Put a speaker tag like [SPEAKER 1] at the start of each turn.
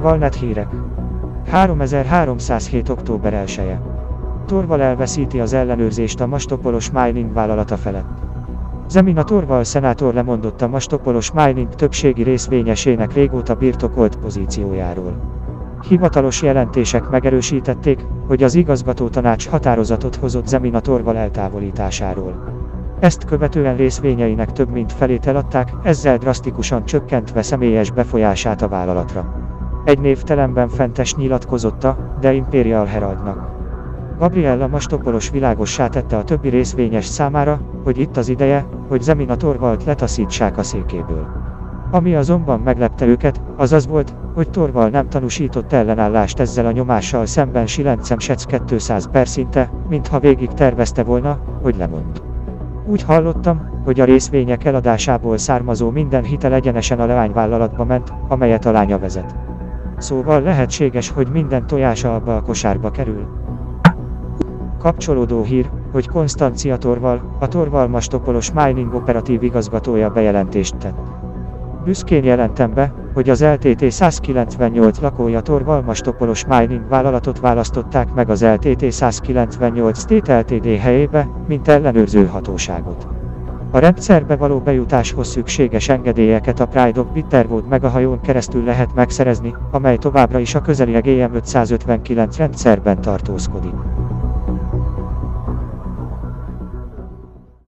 [SPEAKER 1] Valnet hírek. 3307. október 1 -e. Torval elveszíti az ellenőrzést a Mastopolos Mining vállalata felett. Zemina Torval szenátor lemondott a Mastopolos Mining többségi részvényesének régóta birtokolt pozíciójáról. Hivatalos jelentések megerősítették, hogy az igazgató tanács határozatot hozott Zemina Torval eltávolításáról. Ezt követően részvényeinek több mint felét eladták, ezzel drasztikusan csökkentve személyes befolyását a vállalatra. Egy névtelenben fentes nyilatkozotta, de Imperial Heraldnak. Gabriella Mastopolos világossá tette a többi részvényes számára, hogy itt az ideje, hogy Zemina Torvald letaszítsák a székéből. Ami azonban meglepte őket, az az volt, hogy Torval nem tanúsított ellenállást ezzel a nyomással szemben Silencem Sec 200 per szinte, mintha végig tervezte volna, hogy lemond. Úgy hallottam, hogy a részvények eladásából származó minden hitel egyenesen a leányvállalatba ment, amelyet a lánya vezet. Szóval lehetséges, hogy minden tojása abba a kosárba kerül. Kapcsolódó hír, hogy Konstancia Torval, a Torval Mastopolos Mining operatív igazgatója bejelentést tett. Büszkén jelentem be, hogy az LTT 198 lakója Torval Mastopolos Mining vállalatot választották meg az LTT 198 State Ltd helyébe, mint ellenőrző hatóságot. A rendszerbe való bejutáshoz szükséges engedélyeket a Pride of Bitterwood megahajón keresztül lehet megszerezni, amely továbbra is a közeli EGM 559 rendszerben tartózkodik.